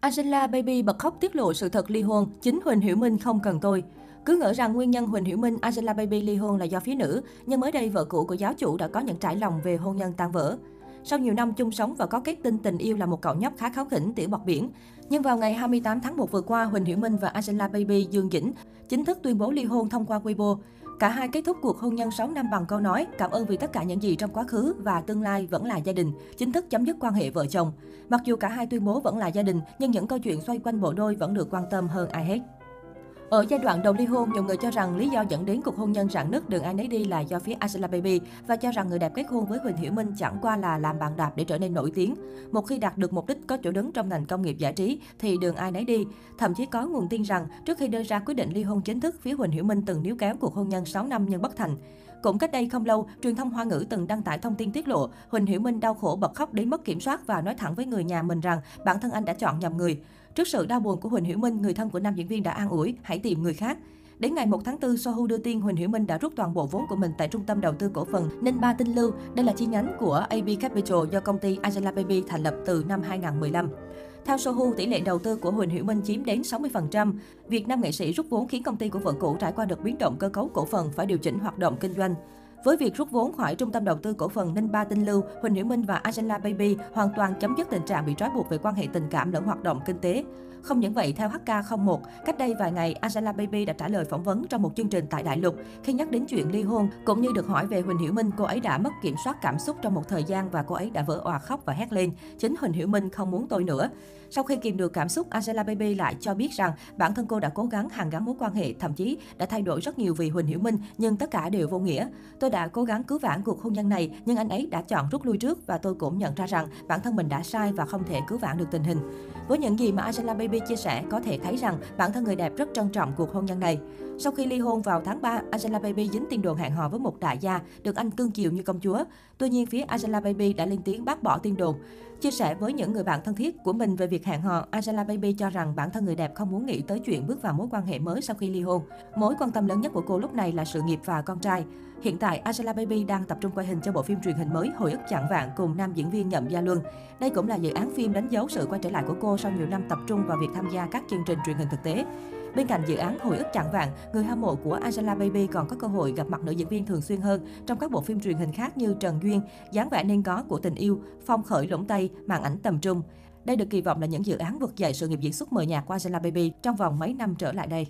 Angela Baby bật khóc tiết lộ sự thật ly hôn, chính Huỳnh Hiểu Minh không cần tôi. Cứ ngỡ rằng nguyên nhân Huỳnh Hiểu Minh, Angela Baby ly hôn là do phía nữ, nhưng mới đây vợ cũ của giáo chủ đã có những trải lòng về hôn nhân tan vỡ. Sau nhiều năm chung sống và có kết tinh tình yêu là một cậu nhóc khá kháo khỉnh, tiểu bọt biển. Nhưng vào ngày 28 tháng 1 vừa qua, Huỳnh Hiểu Minh và Angela Baby Dương Dĩnh chính thức tuyên bố ly hôn thông qua Weibo. Cả hai kết thúc cuộc hôn nhân 6 năm bằng câu nói cảm ơn vì tất cả những gì trong quá khứ và tương lai vẫn là gia đình, chính thức chấm dứt quan hệ vợ chồng. Mặc dù cả hai tuyên bố vẫn là gia đình, nhưng những câu chuyện xoay quanh bộ đôi vẫn được quan tâm hơn ai hết. Ở giai đoạn đầu ly hôn, nhiều người cho rằng lý do dẫn đến cuộc hôn nhân rạn nứt đường ai nấy đi là do phía Angela Baby và cho rằng người đẹp kết hôn với Huỳnh Hiểu Minh chẳng qua là làm bàn đạp để trở nên nổi tiếng. Một khi đạt được mục đích có chỗ đứng trong ngành công nghiệp giải trí thì đường ai nấy đi. Thậm chí có nguồn tin rằng trước khi đưa ra quyết định ly hôn chính thức, phía Huỳnh Hiểu Minh từng níu kéo cuộc hôn nhân 6 năm nhưng bất thành. Cũng cách đây không lâu, truyền thông Hoa ngữ từng đăng tải thông tin tiết lộ Huỳnh Hiểu Minh đau khổ bật khóc đến mất kiểm soát và nói thẳng với người nhà mình rằng bản thân anh đã chọn nhầm người. Trước sự đau buồn của Huỳnh Hiểu Minh, người thân của nam diễn viên đã an ủi, hãy tìm người khác. Đến ngày 1 tháng 4, Sohu đưa tin Huỳnh Hiểu Minh đã rút toàn bộ vốn của mình tại trung tâm đầu tư cổ phần Ninh Ba Tinh Lưu. Đây là chi nhánh của AB Capital do công ty Angela Baby thành lập từ năm 2015. Theo Sohu, tỷ lệ đầu tư của Huỳnh Hiểu Minh chiếm đến 60%. Việc nam nghệ sĩ rút vốn khiến công ty của vợ cũ trải qua đợt biến động cơ cấu cổ phần phải điều chỉnh hoạt động kinh doanh. Với việc rút vốn khỏi trung tâm đầu tư cổ phần Ninh Ba Tinh Lưu, Huỳnh Hiểu Minh và Angela Baby hoàn toàn chấm dứt tình trạng bị trói buộc về quan hệ tình cảm lẫn hoạt động kinh tế. Không những vậy, theo HK01, cách đây vài ngày, Angela Baby đã trả lời phỏng vấn trong một chương trình tại Đại Lục. Khi nhắc đến chuyện ly hôn, cũng như được hỏi về Huỳnh Hiểu Minh, cô ấy đã mất kiểm soát cảm xúc trong một thời gian và cô ấy đã vỡ òa khóc và hét lên. Chính Huỳnh Hiểu Minh không muốn tôi nữa. Sau khi kìm được cảm xúc, Angela Baby lại cho biết rằng bản thân cô đã cố gắng hàn gắn mối quan hệ, thậm chí đã thay đổi rất nhiều vì Huỳnh Hiểu Minh, nhưng tất cả đều vô nghĩa. Tôi đã cố gắng cứu vãn cuộc hôn nhân này, nhưng anh ấy đã chọn rút lui trước và tôi cũng nhận ra rằng bản thân mình đã sai và không thể cứu vãn được tình hình. Với những gì mà Angela Baby chia sẻ, có thể thấy rằng bản thân người đẹp rất trân trọng cuộc hôn nhân này. Sau khi ly hôn vào tháng 3, Angela Baby dính tin đồn hẹn hò với một đại gia, được anh cưng chiều như công chúa. Tuy nhiên, phía Angela Baby đã lên tiếng bác bỏ tin đồn. Chia sẻ với những người bạn thân thiết của mình về việc hẹn hò, Angela Baby cho rằng bản thân người đẹp không muốn nghĩ tới chuyện bước vào mối quan hệ mới sau khi ly hôn. Mối quan tâm lớn nhất của cô lúc này là sự nghiệp và con trai. Hiện tại, Angela Baby đang tập trung quay hình cho bộ phim truyền hình mới Hồi ức chẳng vạn cùng nam diễn viên Nhậm Gia Luân. Đây cũng là dự án phim đánh dấu sự quay trở lại của cô sau nhiều năm tập trung vào việc tham gia các chương trình truyền hình thực tế. Bên cạnh dự án Hồi ức chẳng vạn, người hâm mộ của Angela Baby còn có cơ hội gặp mặt nữ diễn viên thường xuyên hơn trong các bộ phim truyền hình khác như Trần Duyên, dáng vẻ nên có của tình yêu, Phong khởi lũng Tây, màn ảnh tầm trung. Đây được kỳ vọng là những dự án vực dậy sự nghiệp diễn xuất mờ nhạt của Angela Baby trong vòng mấy năm trở lại đây.